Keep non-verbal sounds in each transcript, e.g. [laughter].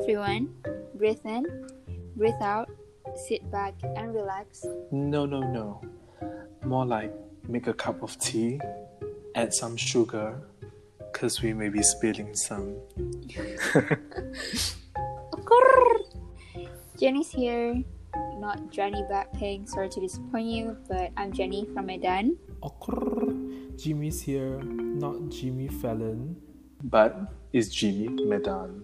everyone. Breathe in, breathe out, sit back and relax. No, no, no. More like make a cup of tea, add some sugar, because we may be spilling some. [laughs] Jenny's here. Not Jenny Blackpink, sorry to disappoint you, but I'm Jenny from Medan. Jimmy's here, not Jimmy Fallon. But it's Jimmy Medan.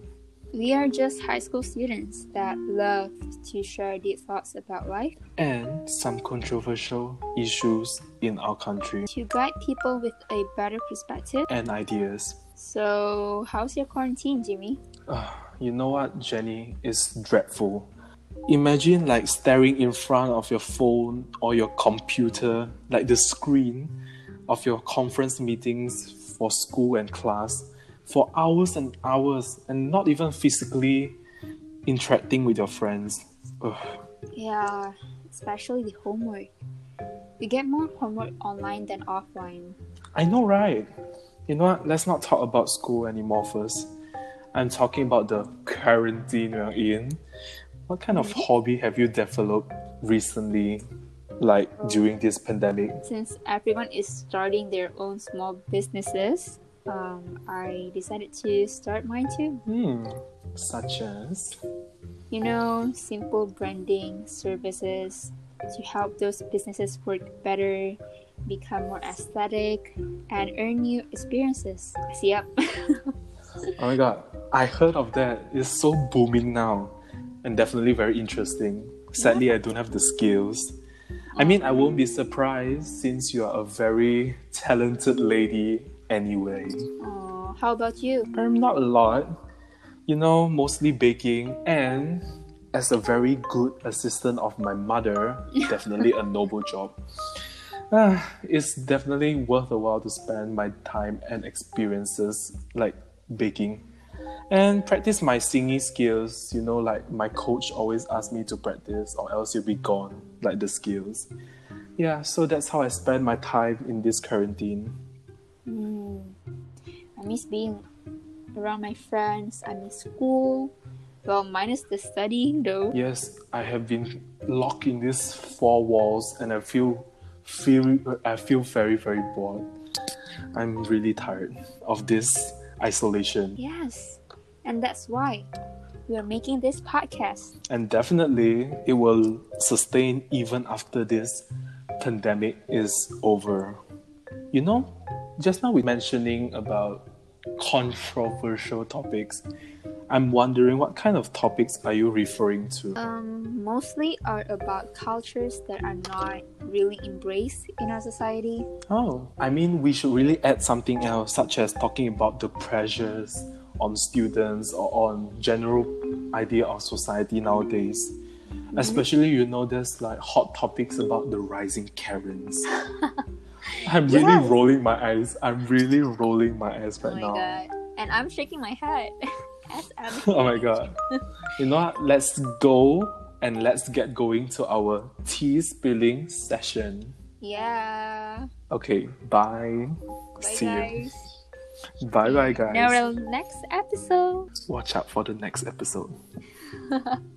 We are just high school students that love to share deep thoughts about life, And some controversial issues in our country to guide people with a better perspective. and ideas. So, how's your quarantine, Jimmy? Ah, you know what, Jenny? Is dreadful. Imagine like staring in front of your phone or your computer, like the screen of your conference meetings for school and class for hours and hours and not even physically interacting with your friends. Ugh. Yeah, especially the homework. We get more homework online than offline. I know, right? You know what? Let's not talk about school anymore first. I'm talking about the quarantine we're in. What kind of mm-hmm. hobby have you developed recently, like during this pandemic? Since everyone is starting their own small businesses, um, I decided to start mine too. Hmm, such as? You know, simple branding services to help those businesses work better, become more aesthetic, and earn new experiences. Yep. [laughs] Oh my god, I heard of that. It's so booming now and definitely very interesting. Sadly, I don't have the skills. I mean, I won't be surprised since you are a very talented lady anyway. oh, how about you? Um, not a lot. You know, mostly baking and as a very good assistant of my mother, [laughs] definitely a noble job. Ah, it's definitely worth a while to spend my time and experiences like baking and practice my singing skills. You know, like my coach always asks me to practice, or else you'll be gone, like the skills. Yeah, so that's how I spend my time in this quarantine. I miss being around my friends. I miss school. Well, minus the studying though. Yes, I have been locked in these four walls, and I feel feel I feel very very bored. I'm really tired of this isolation, Yes, and that's why we are making this podcast. and definitely it will sustain even after this pandemic is over. You know, just now we mentioning about controversial topics. I'm wondering what kind of topics are you referring to? Um, mostly are about cultures that are not really embraced in our society. Oh, I mean, we should really add something else, such as talking about the pressures on students or on general idea of society nowadays. Especially, you know, there's like hot topics about the rising Karens. [laughs] I'm really Yes. rolling my eyes. I'm really rolling my eyes right Oh my now. god! And I'm shaking my head. [laughs] [laughs] Oh my god. You know what? Let's go and let's get going to our tea spilling session. Yeah. Okay, bye. Bye See guys. you. Bye bye, guys. Now, next episode. Watch out for the next episode. [laughs]